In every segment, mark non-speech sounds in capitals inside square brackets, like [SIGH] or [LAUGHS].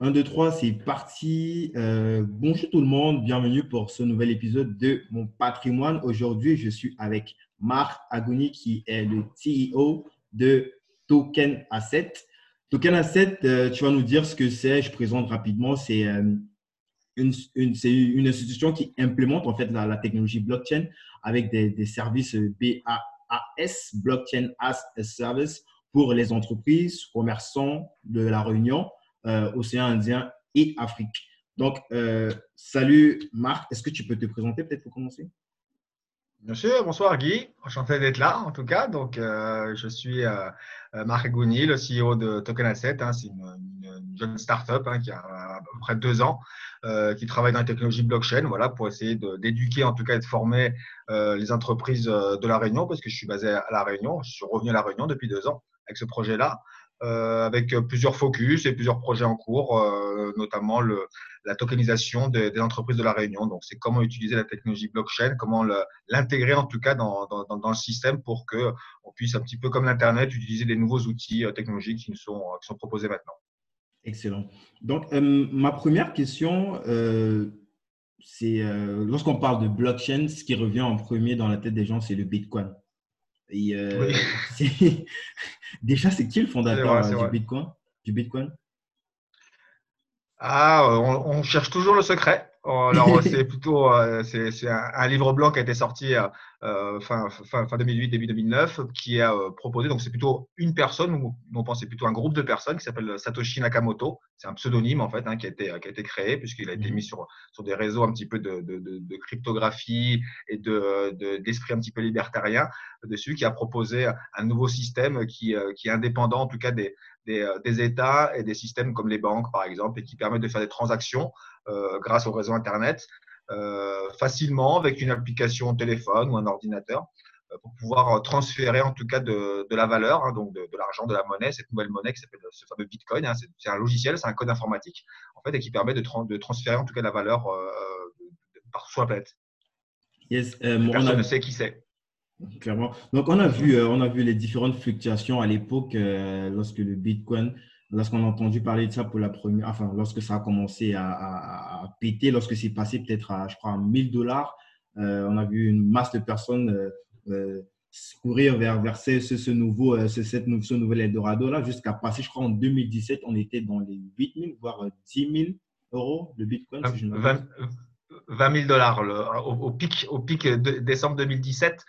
1, 2, 3, c'est parti. Euh, bonjour tout le monde, bienvenue pour ce nouvel épisode de Mon patrimoine. Aujourd'hui, je suis avec Marc Agoni qui est le CEO de Token Asset. Token Asset, euh, tu vas nous dire ce que c'est. Je présente rapidement. C'est euh, une, institution qui implémente en fait la, technologie blockchain avec des, des services BAS, Blockchain as a Service, pour les entreprises, commerçants de la Réunion euh, océan Indien et Afrique. Donc, euh, salut Marc, est-ce que tu peux te présenter peut-être pour commencer? Bien sûr, bonsoir Guy, enchanté d'être là en tout cas. Donc, euh, je suis Marc Gouni, le CEO de Token Asset. Hein. c'est une, jeune startup hein, qui a à peu près deux ans, qui travaille dans la technologie blockchain, voilà, pour essayer d'éduquer, en tout cas, et de former les entreprises de la Réunion, parce que je suis basé à la Réunion. Je suis revenu à la Réunion depuis deux ans avec ce projet-là. Euh, avec plusieurs focus et plusieurs projets en cours, euh, notamment le, la tokenisation des, des, entreprises de la Réunion. Donc, c'est comment utiliser la technologie blockchain, comment l'intégrer en tout cas dans, dans, dans, le système pour que on puisse un petit peu comme l'Internet utiliser des nouveaux outils euh, technologiques qui nous sont, qui sont proposés maintenant. Excellent. Donc, ma première question, c'est lorsqu'on parle de blockchain, ce qui revient en premier dans la tête des gens, c'est le Bitcoin. Et, euh, [LAUGHS] Déjà, c'est qui le fondateur euh, du, Bitcoin, du Bitcoin? Ah, on, cherche toujours le secret. Alors, c'est plutôt c'est un, livre blanc qui a été sorti euh, fin, fin, 2008, début 2009, qui a proposé, donc c'est plutôt une personne, ou on pense c'est plutôt un groupe de personnes qui s'appelle Satoshi Nakamoto. C'est un pseudonyme en fait hein, qui, a été, qui a été créé puisqu'il a été mmh mis sur, sur des réseaux un petit peu de, de, de, cryptographie et d'esprit un petit peu libertarien dessus, qui a proposé un nouveau système qui, qui est indépendant en tout cas des, des, des, États et des systèmes comme les banques par exemple et qui permet de faire des transactions euh, grâce au réseau Internet euh, facilement avec une application téléphone ou un ordinateur euh, pour pouvoir transférer en tout cas de, de la valeur, hein, donc de, de l'argent, de la monnaie, cette nouvelle monnaie qui s'appelle ce fameux Bitcoin. Hein, c'est un logiciel, c'est un code informatique en fait et qui permet de, de transférer en tout cas la valeur euh, par soi planète. Yes, Personne ne sait qui c'est. Clairement. Donc on a vu, on a vu les différentes fluctuations à l'époque lorsque le Bitcoin lorsqu'on a entendu parler de ça pour la première, enfin, lorsque ça a commencé à, péter, lorsque c'est passé peut-être à, je crois, à 1000 dollars, euh, on a vu une masse de personnes euh, euh, courir vers, vers ce, ce, nouveau, ce, cette, ce nouvel Eldorado là, jusqu'à passer, je crois, en 2017, on était dans les 8 000, voire 10 000 euros de Bitcoin. 20, 000 dollars au, pic, au pic de décembre 2017,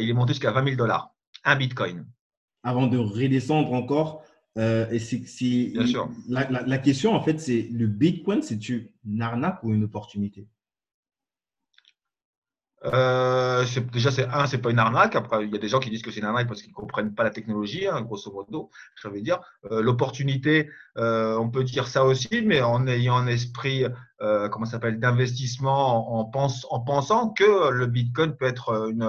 il est monté jusqu'à 20 000 dollars, un Bitcoin. Avant de redescendre encore euh, et c'est, Bien sûr. La, la, question, en fait, c'est le Bitcoin, c'est une arnaque ou une opportunité? Euh, déjà, c'est un, c'est pas une arnaque. Après, il y a des gens qui disent que c'est une arnaque parce qu'ils comprennent pas la technologie, hein, grosso modo. Je veux dire, euh, l'opportunité, euh, on peut dire ça aussi, mais en ayant un esprit, comment s'appelle, d'investissement, en, pense, en pensant que le Bitcoin peut être une,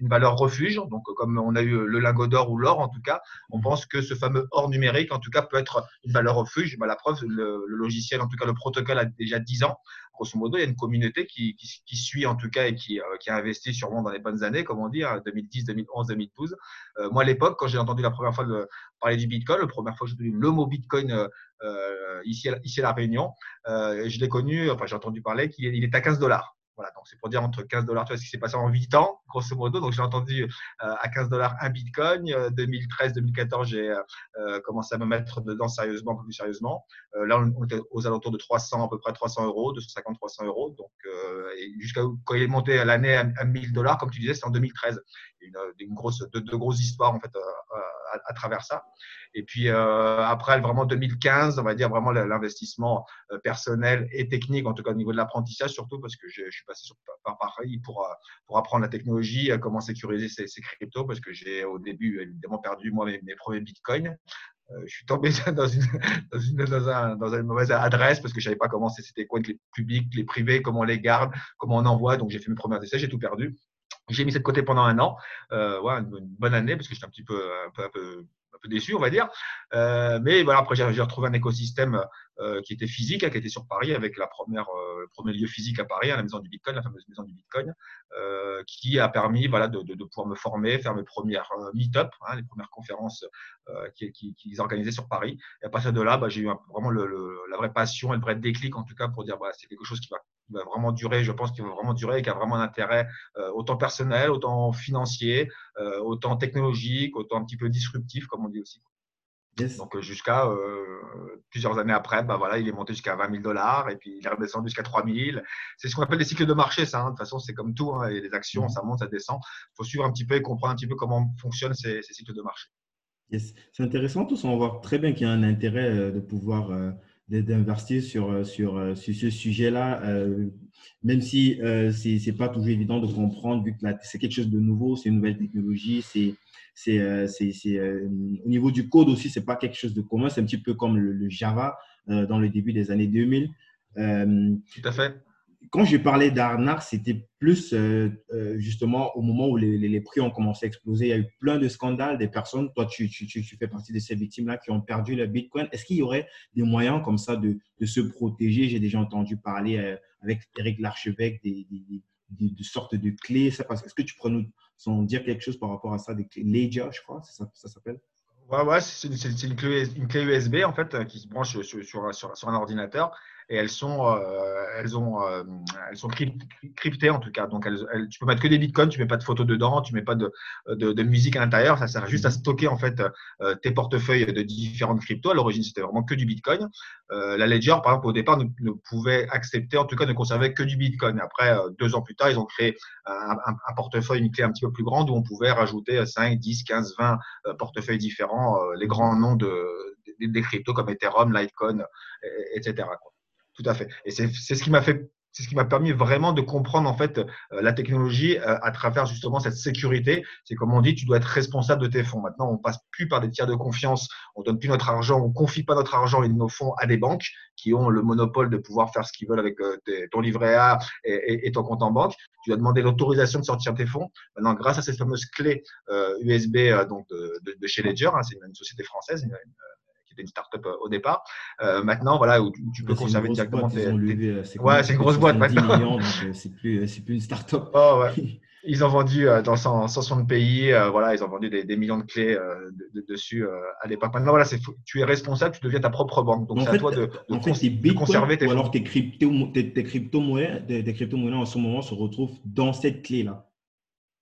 une, valeur refuge. Donc, comme on a eu le lingot d'or ou l'or, en tout cas, on pense que ce fameux or numérique, en tout cas, peut être une valeur refuge. Bah, la preuve, le, le, logiciel, en tout cas, le protocole a déjà 10 ans grosso modo, il y a une communauté qui, suit en tout cas et qui, euh, qui, a investi sûrement dans les bonnes années, comme on dit, 2010, 2011, 2012. moi, à l'époque, quand j'ai entendu la première fois parler du Bitcoin, la première fois que j'ai entendu le mot Bitcoin euh, euh, ici, à, ici à La Réunion, je l'ai connu, enfin j'ai entendu parler qu'il il est à 15 dollars. Voilà, donc c'est pour dire entre 15 dollars, tu vois ce qui s'est passé en 8 ans, grosso modo. Donc j'ai entendu euh, à 15 dollars un bitcoin. 2013-2014, euh, j'ai euh, commencé à me mettre dedans sérieusement, un peu plus sérieusement. là, on était aux alentours de 300, à peu près 300 euros, 250-300 euros. Donc jusqu'à quand il est monté à l'année à, 1000 dollars, comme tu disais, c'était en 2013. Une, grosse, de, de, grosses histoires en fait à, à travers ça. Et puis euh, après, vraiment 2015, on va dire vraiment l'investissement euh, personnel et technique, en tout cas au niveau de l'apprentissage, surtout parce que je, je suis passé sur, par Paris pour, euh, pour apprendre la technologie, comment sécuriser ces, ces cryptos, parce que j'ai au début évidemment perdu moi mes, mes premiers bitcoins. je suis tombé [LAUGHS] dans une, dans, une, dans, un, dans, une mauvaise adresse parce que je savais pas comment c'était quoi les publics, les privés, comment on les garde, comment on envoie. Donc j'ai fait mes premiers essais, j'ai tout perdu. J'ai mis ça de côté pendant un an, euh, ouais, une bonne année parce que j'étais un petit peu, un peu, un peu peu déçu, on va dire. mais voilà, après, j'ai retrouvé un écosystème qui était physique, hein, qui était sur Paris, avec la première, le premier lieu physique à Paris, hein, la maison du Bitcoin, la fameuse maison du Bitcoin, qui a permis voilà, de, de, pouvoir me former, faire mes premières meet-up, hein, les premières conférences qu'ils qui, qui organisaient sur Paris. Et à partir de là, bah, j'ai eu vraiment le, la vraie passion le vrai déclic, en tout cas, pour dire bah, c'est quelque chose qui va, va, vraiment durer, je pense qu'il va vraiment durer et qui a vraiment un intérêt autant personnel, autant financier, autant technologique, autant un petit peu disruptif, comme on dit aussi. Donc jusqu'à plusieurs années après, bah voilà, il est monté jusqu'à 20 000 dollars et puis il est redescendu jusqu'à 3 000. C'est ce qu'on appelle des cycles de marché, ça. Hein. De toute façon, c'est comme tout, hein, et les actions, mmh. ça monte, ça descend. Il faut suivre un petit peu et comprendre un petit peu comment fonctionnent ces, cycles de marché. C'est intéressant, tous on voit très bien qu'il y a un intérêt de pouvoir d'investir sur, sur, sur ce sujet-là, même si ce n'est pas toujours évident de comprendre, vu que c'est quelque chose de nouveau, c'est une nouvelle technologie, c'est c'est, euh, euh, au niveau du code aussi, c'est pas quelque chose de commun. C'est un petit peu comme le, Java euh, dans le début des années 2000. Tout à fait. Quand je parlais d'arnaque, c'était plus justement au moment où les, les, prix ont commencé à exploser. Il y a eu plein de scandales, des personnes, toi tu, tu, tu fais partie de ces victimes-là qui ont perdu le Bitcoin. Est-ce qu'il y aurait des moyens comme ça de, de se protéger? J'ai déjà entendu parler avec Eric Larchevêque des, des, de, sortes de clés. Est-ce que tu pourrais nous dire quelque chose par rapport à ça, des clés Ledger, je crois, ça, ça s'appelle? Ouais, ouais c'est une, clé, une, clé, USB en fait qui se branche sur, sur, sur un ordinateur et elles sont, euh, elles ont, euh, elles sont cryptées en tout cas. Donc, elles, tu peux mettre que des bitcoins, tu mets pas de photos dedans, tu mets pas de, de, de musique à l'intérieur. Ça sert juste à stocker en fait euh, tes portefeuilles de différentes cryptos. À l'origine, c'était vraiment que du bitcoin. la Ledger, par exemple, au départ, ne, pouvait accepter, en tout cas, ne conservait que du bitcoin. après, deux ans plus tard, ils ont créé un, un, portefeuille, une clé un petit peu plus grande où on pouvait rajouter 5, 10, 15, 20 portefeuilles différents, les grands noms de, des, cryptos comme Ethereum, Litecoin, etc. Tout à fait. Et c'est ce qui m'a fait c'est ce qui m'a permis vraiment de comprendre en fait euh, la technologie euh, à travers justement cette sécurité. C'est comme on dit, tu dois être responsable de tes fonds. Maintenant, on passe plus par des tiers de confiance, on donne plus notre argent, on confie pas notre argent et nos fonds à des banques qui ont le monopole de pouvoir faire ce qu'ils veulent avec euh, ton livret A et, ton compte en banque. Tu dois demander l'autorisation de sortir tes fonds. Maintenant, grâce à cette fameuse clé USB donc de, chez Ledger, hein, c'est une, société française, une start-up euh, au départ. Euh, maintenant, voilà, où tu, peux conserver directement tes. Euh, ouais, c'est une grosse boîte maintenant. [LAUGHS] c'est plus, plus une start-up. Oh, ouais. [LAUGHS] Ils ont vendu dans 160 pays, voilà, ils ont vendu des, millions de clés dessus à l'époque. Maintenant, voilà, tu es responsable, tu deviens ta propre banque. Donc, c'est à toi de, conserver tes Ou alors tes crypto-monnaies tes, crypto crypto en ce moment se retrouvent dans cette clé-là.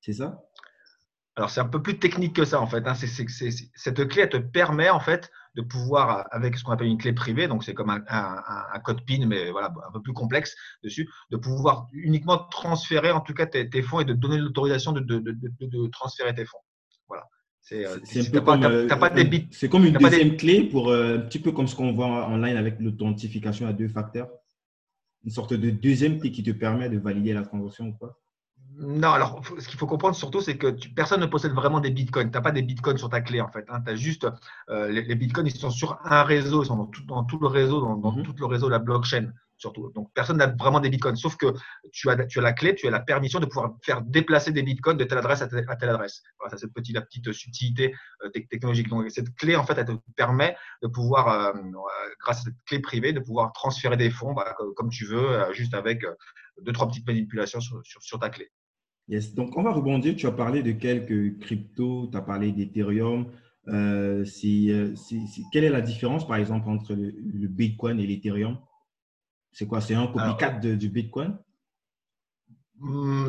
C'est ça? Alors, c'est un peu plus technique que ça, en fait. Hein. cette clé, elle te permet, en fait, de pouvoir, avec ce qu'on appelle une clé privée, donc c'est comme un, code PIN, mais voilà, un peu plus complexe dessus, de pouvoir uniquement transférer, en tout cas, tes, fonds et de donner l'autorisation de, transférer tes fonds. Voilà. C'est comme une deuxième clé pour euh, un petit peu comme ce qu'on voit en ligne avec l'authentification à deux facteurs. Une sorte de deuxième clé qui te permet de valider la transaction ou pas non, alors ce qu'il faut comprendre surtout, c'est que personne ne possède vraiment des bitcoins. Tu n'as pas des bitcoins sur ta clé en fait. Hein. Tu as juste euh, les, bitcoins, ils sont sur un réseau, ils sont dans tout, dans tout le réseau, dans, dans mhm. tout le réseau de la blockchain surtout. Donc personne n'a vraiment des bitcoins, sauf que tu as, tu as la clé, tu as la permission de pouvoir faire déplacer des bitcoins de telle adresse à telle, adresse. Voilà, ça c'est petite, la petite subtilité euh, technologique. Donc cette clé, en fait, elle te permet de pouvoir, euh, grâce à cette clé privée, de pouvoir transférer des fonds bah, comme tu veux, juste avec deux, trois petites manipulations sur, sur ta clé. Yes. Donc, on va rebondir. Tu as parlé de quelques cryptos, tu as parlé d'Ethereum. Euh, euh quelle est la différence, par exemple, entre le, Bitcoin et l'Ethereum? C'est quoi? C'est un copycat du Bitcoin?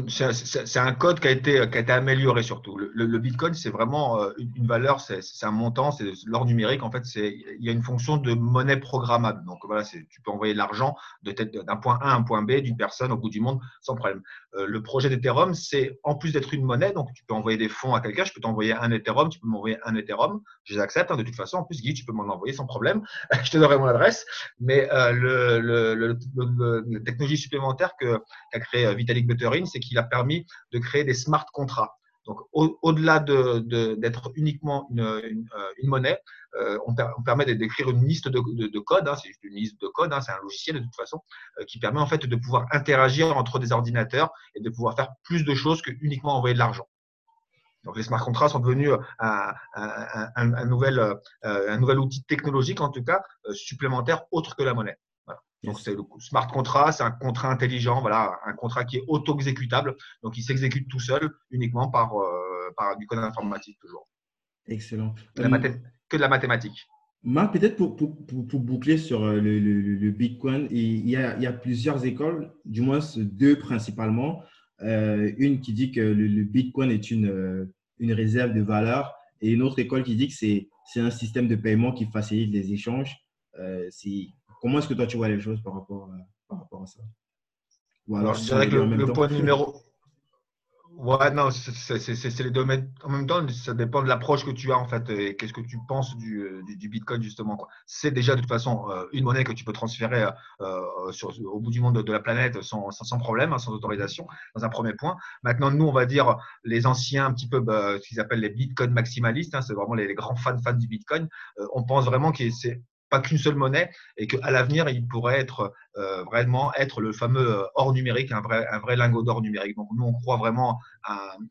C'est un code qui a été, qui a été amélioré surtout. Le, Bitcoin, c'est vraiment euh, une valeur, c'est un montant, c'est l'or numérique. En fait, il y a une fonction de monnaie programmable. Donc voilà, tu peux envoyer de l'argent d'un point A à un point B d'une personne au bout du monde sans problème. Euh, le projet d'Ethereum, c'est en plus d'être une monnaie, donc tu peux envoyer des fonds à quelqu'un. Je peux t'envoyer un Ethereum, tu peux m'envoyer un Ethereum. Je les accepte hein, de toute façon. En plus, Guy, tu peux m'en envoyer sans problème. [LAUGHS] je te donnerai mon adresse. Mais euh, le, la technologie supplémentaire qu'a créé Vitalik Buterin, c'est qu'il a permis de créer des smart contracts. Donc, au-delà d'être uniquement une, euh, monnaie, euh, on, permet d'écrire une liste de, codes. Hein, c'est une liste de codes, hein, c'est un logiciel de toute façon, euh, qui permet en fait de pouvoir interagir entre des ordinateurs et de pouvoir faire plus de choses que uniquement envoyer de l'argent. Donc les smart contracts sont devenus un nouvel outil technologique, en tout cas, supplémentaire autre que la monnaie. Donc, c'est le smart contract, c'est un contrat intelligent, voilà, un contrat qui est auto-exécutable. Donc, il s'exécute tout seul uniquement par, euh, par du code informatique, toujours. Excellent. Que, de la mathématique. Marc, peut-être pour, pour, pour, boucler sur euh, le, le, Bitcoin, il y, a, il y, a, plusieurs écoles, du moins deux principalement. Euh, une qui dit que le, Bitcoin est une, une réserve de valeur et une autre école qui dit que c'est un système de paiement qui facilite les échanges. c'est Comment est-ce que toi, tu vois les choses par rapport, par rapport à ça? Ou alors, je dirais que le, point numéro. Ouais, non, c'est les domaines. En même temps, ça dépend de l'approche que tu as en fait. Et qu'est-ce que tu penses du, du, Bitcoin justement C'est déjà de toute façon euh, une monnaie que tu peux transférer euh, sur, au bout du monde de la planète sans, sans, problème, hein, sans autorisation, dans un premier point. Maintenant, nous, on va dire les anciens, un petit peu bah, ce qu'ils appellent les Bitcoin maximalistes, hein, c'est vraiment les, grands fans fans du Bitcoin. Euh, on pense vraiment que c'est pas qu'une seule monnaie et qu'à l'avenir, il pourrait être euh, vraiment être le fameux euh, or numérique, un vrai, lingot d'or numérique. Donc nous, on croit vraiment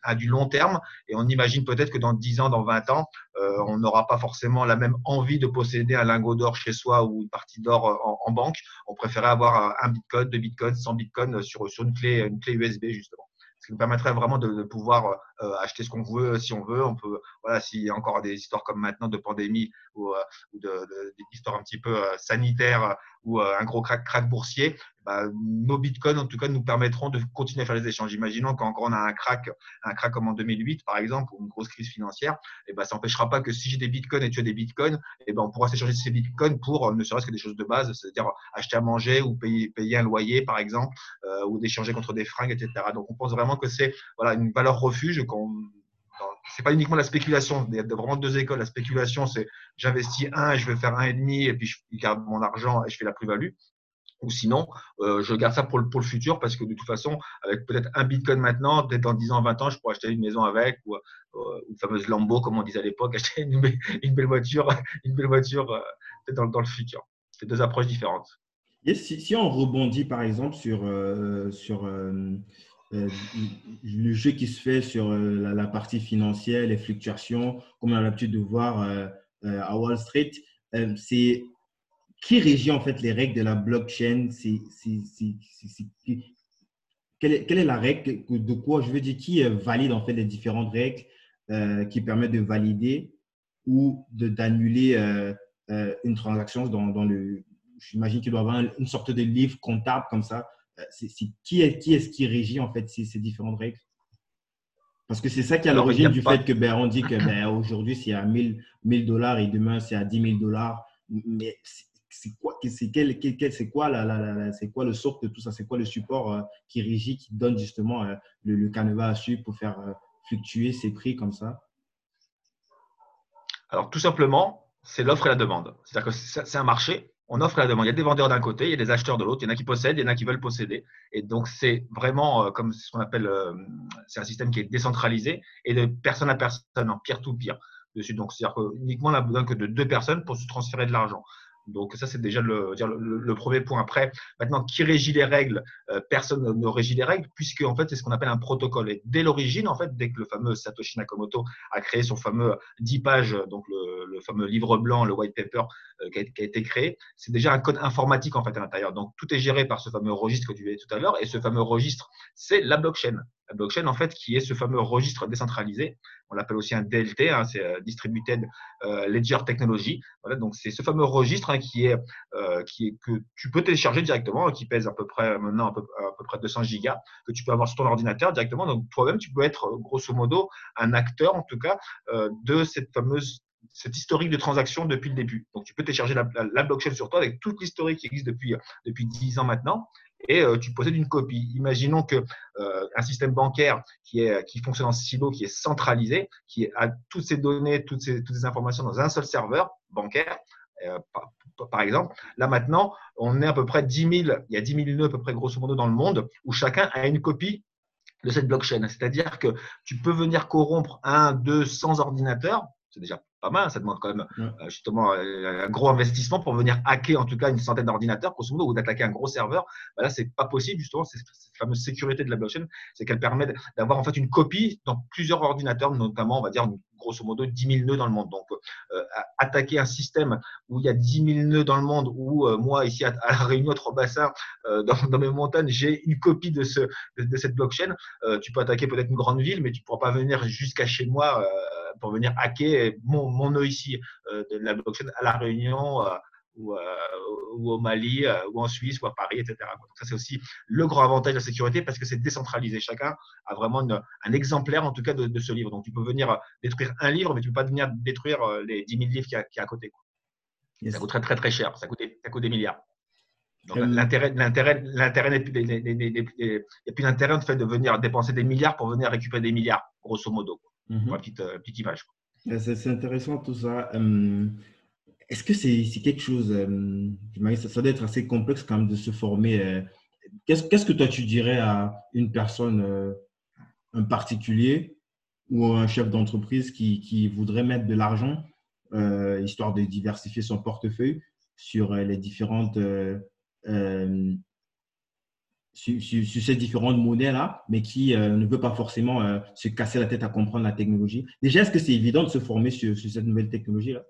à, du long terme et on imagine peut-être que dans 10 ans, dans 20 ans, euh, on n'aura pas forcément la même envie de posséder un lingot d'or chez soi ou une partie d'or en, banque. On préférait avoir un bitcoin, deux bitcoins, 100 bitcoins sur, une clé USB justement ce qui nous permettrait vraiment de, pouvoir euh, acheter ce qu'on veut si on veut. On peut, voilà, s'il y a encore des histoires comme maintenant de pandémie ou, euh, d'histoires un petit peu euh, sanitaires ou un gros crack, crack boursier, bah, nos bitcoins, en tout cas, nous permettront de continuer à faire les échanges. Imaginons quand on a un crack, un crack comme en 2008, par exemple, ou une grosse crise financière, et ben, ça n'empêchera pas que si j'ai des bitcoins et tu as des bitcoins, et ben, on pourra s'échanger ces bitcoins pour ne serait-ce que des choses de base, c'est-à-dire acheter à manger ou payer, un loyer, par exemple, euh, ou d'échanger contre des fringues, etc. Donc, on pense vraiment que c'est voilà, une valeur refuge qu'on c'est pas uniquement la spéculation. Il y a vraiment deux écoles. La spéculation, c'est j'investis un je vais faire un et demi et puis je garde mon argent et je fais la plus-value. Ou sinon, euh, je garde ça pour le, pour le futur parce que de toute façon, avec peut-être un bitcoin maintenant, peut-être dans 10 ans, 20 ans, je pourrais acheter une maison avec ou euh, une fameuse Lambo, comme on disait à l'époque, [LAUGHS] acheter une, belle voiture, [LAUGHS] une belle voiture euh, dans, dans, le futur. C'est deux approches différentes. Si, si, on rebondit par exemple sur, sur le jeu qui se fait sur la, la, partie financière, les fluctuations, comme on a l'habitude de voir à Wall Street, c'est qui régit en fait les règles de la blockchain c'est, quelle, est, quelle, est, la règle de quoi je veux dire qui valide en fait les différentes règles euh, qui permettent de valider ou de, d'annuler euh, euh, une transaction dans, dans le j'imagine qu'il doit y avoir une sorte de livre comptable comme ça. C'est, qui, est, qui est-ce qui régit en fait ces, ces différentes règles? Parce que c'est ça qui est à l'origine du fait que ben, on dit que ben, aujourd'hui c'est à 1000 dollars et demain c'est à 10 000 dollars mais c'est quoi, quel, quoi, la, c'est quoi le socle de tout ça? C'est quoi le support euh, qui régit, qui donne justement euh, le, le, canevas à suivre pour faire euh, fluctuer ces prix comme ça? Alors, tout simplement, c'est l'offre et la demande. C'est-à-dire que c'est un marché, on offre et la demande. Il y a des vendeurs d'un côté, il y a des acheteurs de l'autre, il y en a qui possèdent, il y en a qui veulent posséder. Et donc, c'est vraiment comme ce qu'on appelle, c'est un système qui est décentralisé et de personne à personne, en peer-to-peer. Dessus. Donc, c'est-à-dire uniquement la besoin que de deux personnes pour se transférer de l'argent. Donc ça, c'est déjà le, premier point. Après, maintenant, qui régit les règles euh, Personne ne régit les règles, puisque en fait, c'est ce qu'on appelle un protocole. Et dès l'origine, en fait, dès que le fameux Satoshi Nakamoto a créé son fameux 10 pages, donc le, fameux livre blanc, le white paper euh, qui, a, été créé, c'est déjà un code informatique en fait à l'intérieur. Donc tout est géré par ce fameux registre que tu disais tout à l'heure, et ce fameux registre, c'est la blockchain la blockchain, en fait, qui est ce fameux registre décentralisé. On l'appelle aussi un DLT, hein, c'est euh, Distributed euh, Ledger Technology. Voilà, donc c'est ce fameux registre hein, qui est, euh, qui est que tu peux télécharger directement, qui pèse à peu près maintenant à peu, près 200 gigas, que tu peux avoir sur ton ordinateur directement. Donc toi-même, tu peux être grosso modo un acteur, en tout cas, de cette fameuse cette historique de transaction depuis le début. Donc, tu peux télécharger la, la blockchain sur toi avec toute l'historique qui existe depuis, depuis 10 ans maintenant et euh, tu possèdes une copie. Imaginons que euh, un système bancaire qui, est, qui fonctionne en silo, qui est centralisé, qui a toutes ces données, toutes ces, toutes ces informations dans un seul serveur bancaire, euh, par, exemple. Là maintenant, on est à peu près 10 000, il y a 10 000 nœuds à peu près grosso modo dans le monde où chacun a une copie de cette blockchain. C'est-à-dire que tu peux venir corrompre un, deux, cent ordinateurs C'est déjà pas mal. Ça demande quand même euh, justement euh, un gros investissement pour venir hacker en tout cas une centaine d'ordinateurs, grosso modo, ou d'attaquer un gros serveur. Bah là, c'est pas possible justement. C'est cette fameuse sécurité de la blockchain, c'est qu'elle permet d'avoir en fait une copie dans plusieurs ordinateurs, notamment, on va dire grosso modo 10 000 nœuds dans le monde. Donc, euh, attaquer un système où il y a 10 000 nœuds dans le monde, où moi ici à, la Réunion, trois bassin, dans, mes montagnes, j'ai une copie de, ce, de, cette blockchain. tu peux attaquer peut-être une grande ville, mais tu pourras pas venir jusqu'à chez moi pour venir hacker mon, mon nœud ici euh, de la blockchain à La Réunion euh, ou, euh, ou, au Mali, ou en Suisse, ou à Paris, etc. Donc ça, c'est aussi le grand avantage de la sécurité parce que c'est décentralisé. Chacun a vraiment un exemplaire, en tout cas, de, ce livre. Donc tu peux venir détruire un livre, mais tu ne peux pas venir détruire les 10 000 livres qu'il y, a à côté. Ça coûterait très, très cher. Ça coûte, ça coûte des milliards. Donc, l'intérêt, l'intérêt, l'intérêt il n'y a plus d'intérêt en fait de venir dépenser des milliards pour venir récupérer des milliards, grosso modo. Mmh. petite, euh, petite image. C'est intéressant tout ça. Est-ce que c'est quelque chose, ça, ça doit être assez complexe quand même de se former. Euh, qu'est-ce que toi tu dirais à une personne, euh, un particulier ou un chef d'entreprise qui, qui, voudrait mettre de l'argent, histoire de diversifier son portefeuille sur les différentes sur, ces différentes monnaies-là, mais qui euh, ne veut pas forcément euh, se casser la tête à comprendre la technologie. Déjà, est-ce que c'est évident de se former sur, cette nouvelle technologie-là?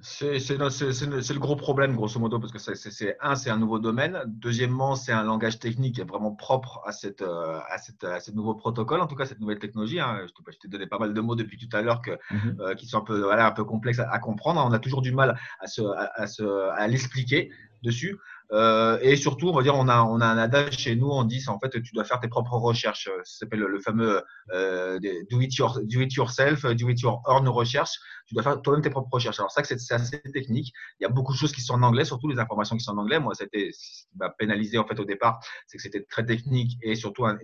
C'est le gros problème, grosso modo, parce que c'est un, c'est un nouveau domaine. Deuxièmement, c'est un langage technique vraiment propre à, cette, euh, à, cette, à ce nouveau protocole, en tout cas cette nouvelle technologie. Hein. Je t'ai donné pas mal de mots depuis tout à l'heure mm-hmm. qui sont un peu, voilà, un peu complexes à, comprendre. On a toujours du mal à, se, à, à l'expliquer dessus. Euh, et surtout, on va dire, on a, un adage chez nous, on dit, en fait, tu dois faire tes propres recherches. Ça s'appelle le, fameux euh, do, it your, do it yourself, do it your own recherche. Tu dois faire toi-même tes propres recherches. Alors ça, c'est assez technique. Il y a beaucoup de choses qui sont en anglais, surtout les informations qui sont en anglais. Moi, c'était ce m'a pénalisé en fait au départ, c'est que c'était très technique et surtout un,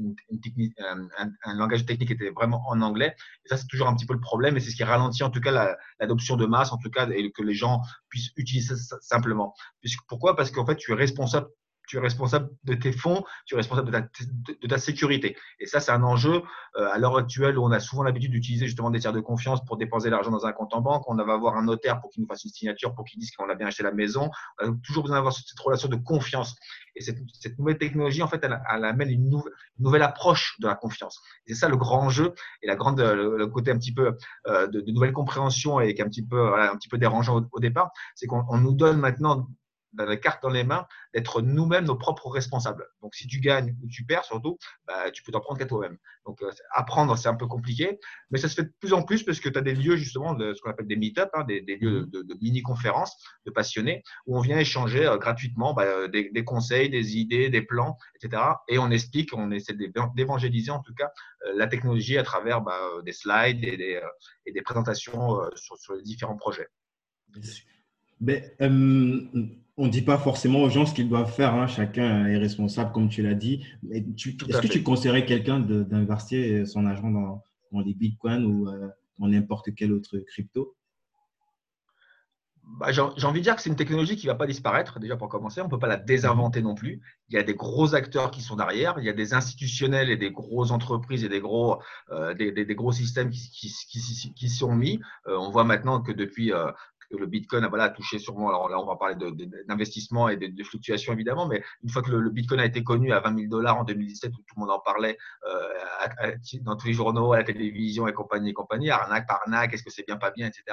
langage technique était vraiment en anglais. Et ça, c'est toujours un petit peu le problème et c'est ce qui ralentit en tout cas l'adoption de masse, en tout cas, et que les gens puissent utiliser ça simplement. Puisque, pourquoi? Parce qu'en fait, tu responsable tu es responsable de tes fonds, tu es responsable de ta, sécurité. Et ça, c'est un enjeu euh, à l'heure actuelle où on a souvent l'habitude d'utiliser justement des tiers de confiance pour déposer l'argent dans un compte en banque. On va avoir un notaire pour qu'il nous fasse une signature, pour qu'il dise qu'on a bien acheté la maison. On a toujours besoin d'avoir cette relation de confiance. Et cette, nouvelle technologie, en fait, elle, amène une, nouvelle, approche de la confiance. C'est ça le grand enjeu et la grande, le, côté un petit peu euh, de, de, nouvelle compréhension et qui est un petit peu, un petit peu dérangeant au départ, c'est qu'on nous donne maintenant la carte dans les mains, d'être nous-mêmes nos propres responsables. Donc, si tu gagnes ou tu perds, surtout, bah, tu peux t'en prendre qu'à toi-même. Donc, euh, apprendre, c'est un peu compliqué, mais ça se fait de plus en plus parce que tu as des lieux, justement, de, ce qu'on appelle des meet-up, hein, des, lieux de, mini-conférences de passionnés, où on vient échanger euh, gratuitement bah, euh, des, conseils, des idées, des plans, etc. Et on explique, on essaie d'évangéliser, en tout cas, la technologie à travers bah, des slides et des, et des présentations sur, sur, les différents projets. Mais, on ne dit pas forcément aux gens ce qu'ils doivent faire. Hein. Chacun est responsable, comme tu l'as dit. Est-ce que tu conseillerais quelqu'un d'investir son argent dans, dans, les bitcoins ou euh, dans n'importe quel autre crypto? Bah, J'ai envie de dire que c'est une technologie qui ne va pas disparaître, déjà pour commencer. On ne peut pas la désinventer non plus. Il y a des gros acteurs qui sont derrière. Il y a des institutionnels et des grosses entreprises et des gros, euh, des, gros systèmes qui, qui, qui, sont mis. Euh, on voit maintenant que depuis le Bitcoin voilà, a touché sûrement, alors là on va parler d'investissement et de, fluctuations évidemment, mais une fois que le, Bitcoin a été connu à 20 000 dollars en 2017 où tout le monde en parlait euh, dans tous les journaux, à la télévision et compagnie et compagnie, arnaque par arnaque, est-ce que c'est bien, pas bien, etc.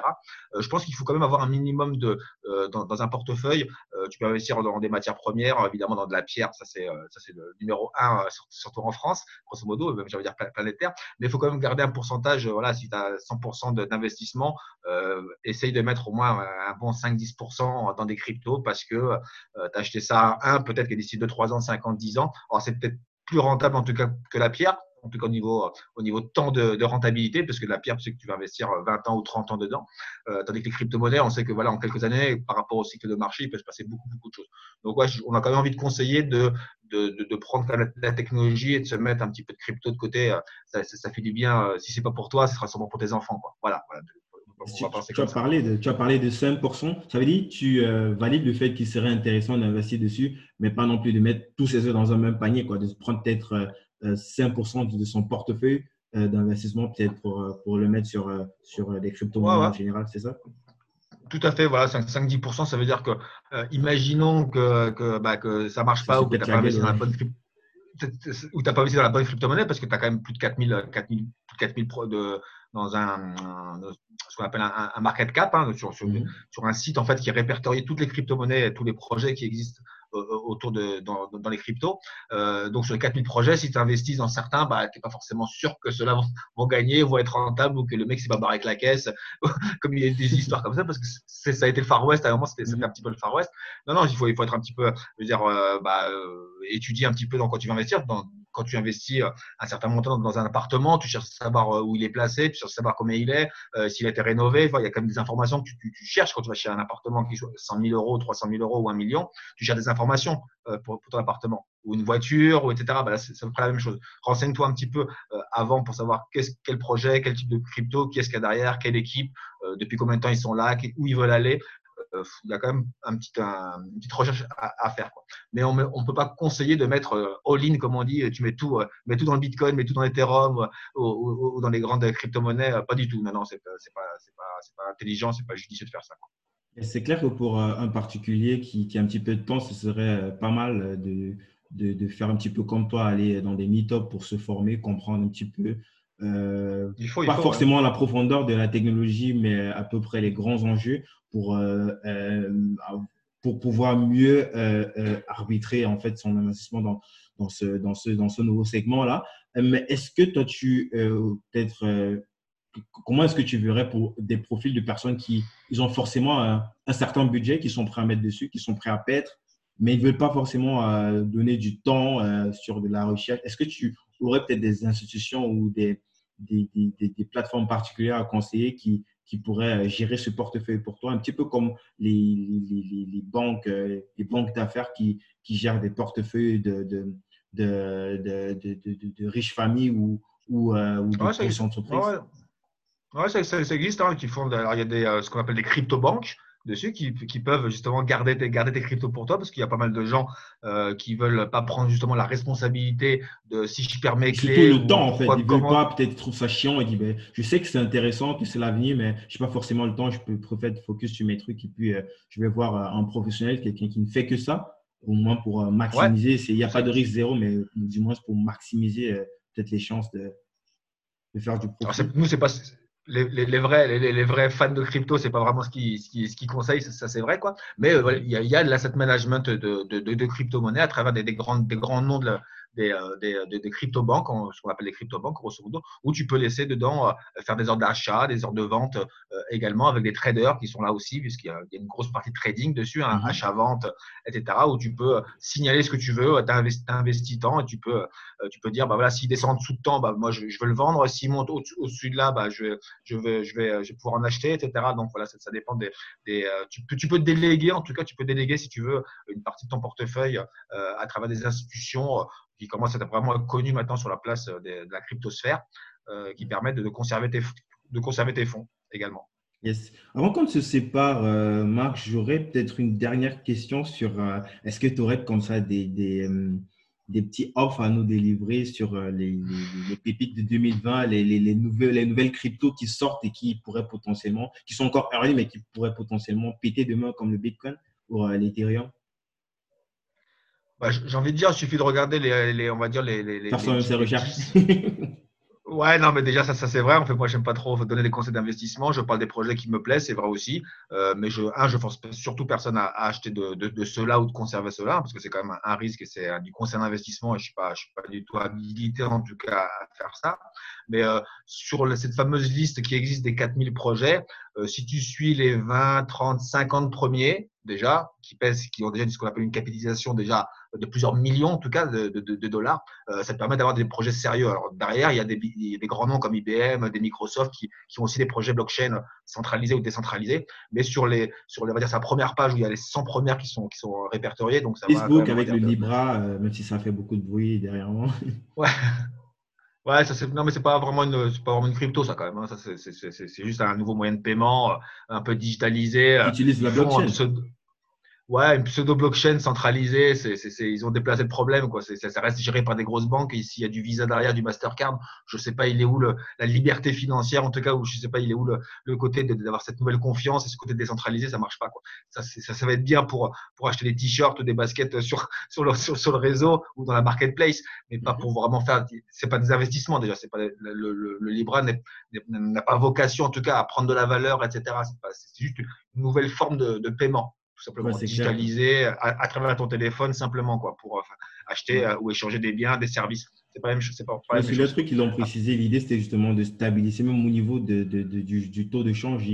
Euh, je pense qu'il faut quand même avoir un minimum de, euh, dans, un portefeuille. tu peux investir dans des matières premières, évidemment dans de la pierre, ça c'est le numéro un, surtout en France, grosso modo, même j'allais dire planétaire, mais il faut quand même garder un pourcentage, voilà, si tu as 100% d'investissement, essaye de mettre au moins un bon 5-10% dans des cryptos parce que euh, tu as acheté ça à 1, peut-être que d'ici 2, 3 ans, 5 ans, 10 ans, alors c'est peut-être plus rentable en tout cas que la pierre, en tout cas au niveau, euh, au niveau de temps de, rentabilité, parce que la pierre, sais que tu vas investir 20 euh, ans ou 30 ans dedans. tandis que les crypto-monnaies, on sait que voilà, en quelques années, par rapport au cycle de marché, il peut se passer beaucoup, beaucoup de choses. Donc, ouais, on a quand même envie de conseiller de, de, prendre la, technologie et de se mettre un petit peu de crypto de côté. Ça, ça, fait du bien. Si c'est pas pour toi, ce sera sûrement pour tes enfants. Quoi. Voilà, voilà tu, as parlé de, tu as parlé de 5%. Ça veut dire que tu euh, valides le fait qu'il serait intéressant d'investir dessus, mais pas non plus de mettre tous ses œufs dans un même panier, quoi, de prendre peut-être 5% euh, de son portefeuille d'investissement, peut-être pour, pour le mettre sur, sur des crypto-monnaies en général, c'est ça? Tout à fait, voilà, 5-10%, ça veut dire que, imaginons que, que, bah, que ça ne marche pas ou que tu n'as pas investi dans la bonne crypto ou tu pas investi dans la bonne crypto-monnaie parce que tu as quand même plus de 4000, 4000, 4000 de, dans un, ce qu'on appelle un, market cap, hein, sur, mhm. sur, un site en fait qui répertorie toutes les crypto-monnaies et tous les projets qui existent autour de dans, dans les cryptos. Euh, donc sur les 4000 projets, si tu investis dans certains, bah, tu n'es pas forcément sûr que ceux-là vont, gagner, vont être rentables ou que le mec s'est pas barré avec la caisse, [LAUGHS] comme il y a des histoires comme ça, parce que ça a été le Far West, à un moment c'était un petit peu le Far West. Non, non, il faut, il faut être un petit peu, je veux dire, bah, étudier un petit peu dans quoi tu vas investir, dans, quand tu investis euh, un certain montant dans un appartement, tu cherches à savoir euh, où il est placé, tu cherches à savoir combien il est, euh, s'il a été rénové. il y a quand même des informations que tu, cherches quand tu vas chez un appartement qui soit 100 000 euros, 300 000 euros ou un million. Tu cherches des informations pour, ton appartement ou une voiture, ou etc. Bah c'est à peu près la même chose. Renseigne-toi un petit peu avant pour savoir quel projet, quel type de crypto, qui est-ce qu'il y a derrière, quelle équipe, depuis combien de temps ils sont là, où ils veulent aller. Euh, il y a quand même un petit, une petite recherche à, faire. Quoi. Mais on ne peut pas conseiller de mettre euh, all-in, comme on dit, tu mets tout, euh, mets tout dans le Bitcoin, mets tout dans l'Ethereum ou, dans les grandes crypto-monnaies. Pas du tout. Non, non, ce n'est pas, pas, pas, intelligent, ce n'est pas judicieux de faire ça. C'est clair que pour un particulier qui, qui, a un petit peu de temps, ce serait pas mal de, de, de faire un petit peu comme toi, aller dans des meet-ups pour se former, comprendre un petit peu euh, pas forcément la profondeur de la technologie, mais à peu près les grands enjeux pour, euh, euh, pour pouvoir mieux arbitrer en fait son investissement dans, dans, ce, dans, ce, dans ce nouveau segment-là. Mais est-ce que toi, tu peut-être comment est-ce que tu verrais pour des profils de personnes qui ils ont forcément un, un, certain budget, qui sont prêts à mettre dessus, qui sont prêts à paître, mais ils ne veulent pas forcément donner du temps sur de la recherche? Est-ce que tu aurais peut-être des institutions ou des, des, des, plateformes particulières à conseiller qui, qui pourraient euh, gérer ce portefeuille pour toi, un petit peu comme les, les, les banques, euh, les banques d'affaires qui, qui, gèrent des portefeuilles de, de, de, de riches familles ou, ou, euh, ou de ouais, entreprises. Ouais, ça, ça, existe. Hein, qui font, alors, il y a des, ce qu'on appelle des crypto-banques dessus qui, qui, peuvent justement garder tes, garder tes cryptos pour toi parce qu'il y a pas mal de gens euh, qui veulent pas prendre justement la responsabilité de si je perds mes clés. Surtout le temps en fait. Ils veulent pas, peut-être trouvent ça chiant et disent ben, je sais que c'est intéressant, que c'est l'avenir, mais je n'ai pas forcément le temps. Je peux préférer focus sur mes trucs et puis euh, je vais voir euh, un professionnel, quelqu'un qui ne fait que ça, au moins pour euh, maximiser. Il n'y a pas de risque zéro, mais du moins pour maximiser peut-être les chances de, de faire du profit. nous, c'est pas les, vrais, les, vrais fans de crypto, c'est pas vraiment ce qu'ils ce qui, conseillent, ça, c'est vrai quoi. Mais euh, il y, a, de l'asset management de, de, crypto-monnaie à travers des, des, grands, des grands noms de des, euh, des, des, des crypto-banques, ce qu'on appelle les crypto-banques, grosso modo, où tu peux laisser dedans euh, faire des ordres d'achat, des ordres de vente euh, également avec des traders qui sont là aussi, puisqu'il y, a une grosse partie de trading dessus, un hein, mhm. achat-vente, etc., où tu peux signaler ce que tu veux, tu investis, investi tant et tu peux, tu peux dire, bah voilà, s'il descend en dessous de temps, bah, moi je, veux le vendre, s'il monte au-dessus de là, bah, je, je, vais, je, vais, je vais pouvoir en acheter, etc. Donc voilà, ça, ça dépend des. des tu, peux, tu peux déléguer, en tout cas, tu peux déléguer si tu veux une partie de ton portefeuille à travers des institutions qui commence à être vraiment connu maintenant sur la place euh, de, la cryptosphère, euh, qui permettent de, conserver tes, de conserver tes fonds également. Yes. Avant qu'on se sépare, euh, Marc, j'aurais peut-être une dernière question sur est-ce que tu aurais comme ça des, des, petits offres à nous délivrer sur les, les, pépites de 2020, les, les, nouvelles, les nouvelles cryptos qui sortent et qui pourraient potentiellement, qui sont encore early, mais qui pourraient potentiellement péter demain comme le Bitcoin ou l'Ethereum? Bah, j'ai envie de dire, il suffit de regarder les, les on va dire les. les, les ses recherches. [LAUGHS] Ouais, non, mais déjà, ça, ça c'est vrai. En fait, moi, j'aime pas trop donner des conseils d'investissement. Je parle des projets qui me plaisent, c'est vrai aussi. Euh, mais je, un, je force surtout personne à, acheter de, de, de cela ou de conserver cela, parce que c'est quand même un, risque et c'est du conseil d'investissement. Et je suis pas, je suis pas du tout habilité, en tout cas, à faire ça. Mais euh, sur cette fameuse liste qui existe des 4000 projets, euh, si tu suis les 20, 30, 50 premiers, déjà, qui pèsent, qui ont déjà ce qu'on appelle une capitalisation déjà de plusieurs millions en tout cas de, de, de dollars, euh, ça te permet d'avoir des projets sérieux. Alors derrière, il y a des, des grands noms comme IBM, des Microsoft qui, qui, ont aussi des projets blockchain centralisés ou décentralisés. Mais sur les, sur les, on va dire, sa première page où il y a les 100 premières qui sont, qui sont répertoriées. Donc ça Facebook avec le Libra, euh, même si ça fait beaucoup de bruit derrière moi. [LAUGHS] Ouais. Ouais, ça c'est non mais c'est pas vraiment une c'est pas vraiment une crypto ça quand même. Hein. Ça c'est c'est juste un nouveau moyen de paiement euh, un peu digitalisé. Utilise la blockchain. Ouais, une pseudo-blockchain centralisée, c'est, c'est, ils ont déplacé le problème. Quoi. C'est, ça reste géré par des grosses banques. Et s'il y a du Visa derrière, du Mastercard, je ne sais pas, il est où le, la liberté financière, en tout cas, ou je ne sais pas, il est où le, le côté d'avoir cette nouvelle confiance et ce côté décentralisé, ça ne marche pas. Quoi. Ça, ça, ça, va être bien pour, pour acheter des t-shirts ou des baskets sur, sur, le, sur, sur, le réseau ou dans la marketplace, mais pas pour vraiment faire. C'est pas des investissements déjà. C'est pas le, le, le Libra n'a pas vocation, en tout cas, à prendre de la valeur, etc. C'est, juste une nouvelle forme de, de paiement tout simplement digitaliser à, travers ton téléphone simplement quoi pour euh, acheter euh, ou échanger des biens, des services. C'est pas la même chose. C'est pas, c'est le truc qu'ils ont précisé. L'idée c'était justement de stabiliser même au niveau de, de, du, du, taux de change.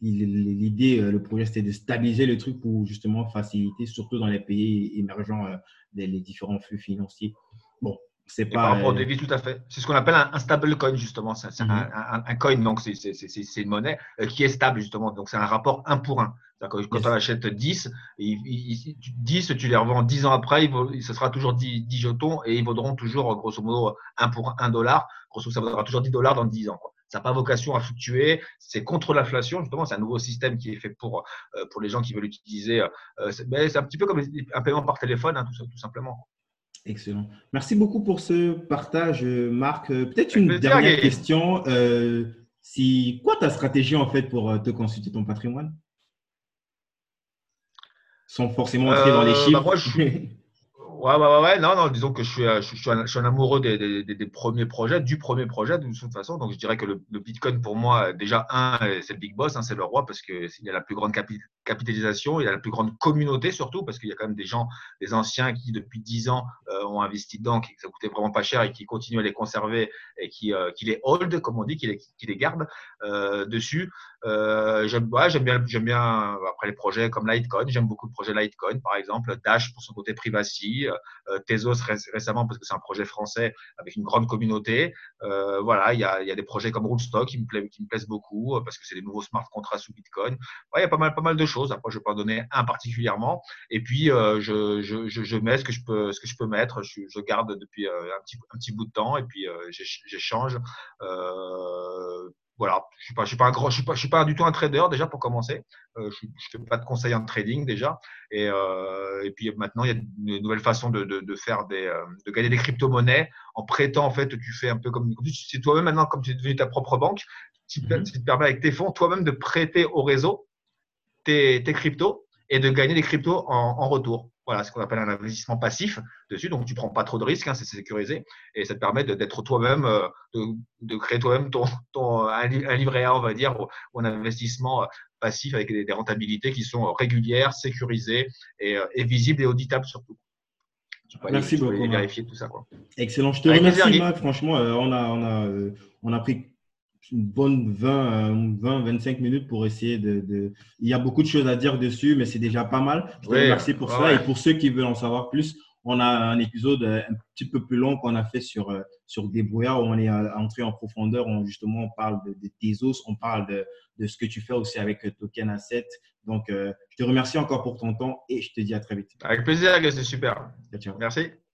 L'idée, euh, le projet c'était de stabiliser le truc pour justement faciliter, surtout dans les pays émergents, les, les différents flux financiers. Bon, c'est pas. Par rapport au devis, tout à fait. C'est ce qu'on appelle un, stable coin, justement. C'est un, mhm. un, un, coin, donc c'est une monnaie qui est stable, justement. Donc c'est un rapport un pour un. Quand on achète 10, 10, tu les revends 10 ans après, il ce sera toujours 10, 10, jetons et ils vaudront toujours, grosso modo, 1 pour 1 dollar. Grosso modo, ça vaudra toujours 10 dollars dans 10 ans. Quoi. Ça n'a pas vocation à fluctuer. C'est contre l'inflation, justement. C'est un nouveau système qui est fait pour, euh, pour les gens qui veulent l'utiliser. Euh, c'est un petit peu comme un paiement par téléphone, hein, tout, tout simplement. Excellent. Merci beaucoup pour ce partage, Marc. Euh, peut-être une dernière question. si, quoi ta stratégie en fait pour te consulter ton patrimoine? Sans forcément entrer dans les euh, bah, chiffres. [LAUGHS] Ouais, ouais, ouais, non, non, disons que je suis, euh, je suis, un, je suis un amoureux des, des, des, premiers projets, du premier projet de toute façon. Donc, je dirais que le, Bitcoin, pour moi, déjà, un, c'est le big boss, hein, c'est le roi parce qu'il y a la plus grande capitalisation, il y a la plus grande communauté surtout parce qu'il y a quand même des gens, des anciens qui, depuis 10 ans, euh, ont investi dedans, qui ça coûtait vraiment pas cher et qui continuent à les conserver et qui, qui les hold, comme on dit, qui les, qui gardent dessus. j'aime ouais, bien, bien, après les projets comme Litecoin, j'aime beaucoup le projet Litecoin, par exemple, Dash pour son côté privacy. Euh, Tezos récemment parce que c'est un projet français avec une grande communauté. Euh, voilà, il y a, des projets comme Rootstock qui me, plaisent, beaucoup euh, parce que c'est des nouveaux smart contracts sous Bitcoin. il y a pas mal, pas mal de choses. Après, je vais pas en donner un particulièrement. Et puis, je, mets ce que je peux, ce que je peux mettre. Je, garde depuis un petit, un petit bout de temps et puis j'échange voilà, je suis pas, je suis pas un grand, je suis pas, je suis pas du tout un trader déjà pour commencer. Euh, je, ne fais pas de conseil en trading déjà. Et, euh, et puis maintenant, il y a une nouvelle façon de, de, de faire des, euh, de gagner des crypto-monnaies en prêtant. En fait, tu fais un peu comme, c'est toi-même maintenant, comme tu es devenu ta propre banque, qui te, mm-hmm. te permet avec tes fonds toi-même de prêter au réseau tes, tes cryptos et de gagner des cryptos en, en retour. Voilà, ce qu'on appelle un investissement passif dessus. Donc, tu prends pas trop de risques, hein, c'est sécurisé. Et ça te permet d'être toi-même, euh, de, créer toi-même ton, ton, un, livret A, on va dire, ou, un investissement euh, passif avec des, rentabilités qui sont régulières, sécurisées et, euh, et visibles et auditables surtout. Merci beaucoup. vérifier tout ça. Quoi. Excellent. Je te remercie, Marc. Franchement, on, a, on, a, on a pris une bonne 20, 20, 25 minutes pour essayer de, Il y a beaucoup de choses à dire dessus, mais c'est déjà pas mal. Je remercie pour cela. Et pour ceux qui veulent en savoir plus, on a un épisode euh, un petit peu plus long qu'on a fait sur, euh, sur Débrouillard où on est euh, entré en profondeur. On, justement, on parle de, tes os, on parle de, de, ce que tu fais aussi avec Token Asset. Donc, je te remercie encore pour ton temps et je te dis à très vite. Avec plaisir, c'est super. Merci.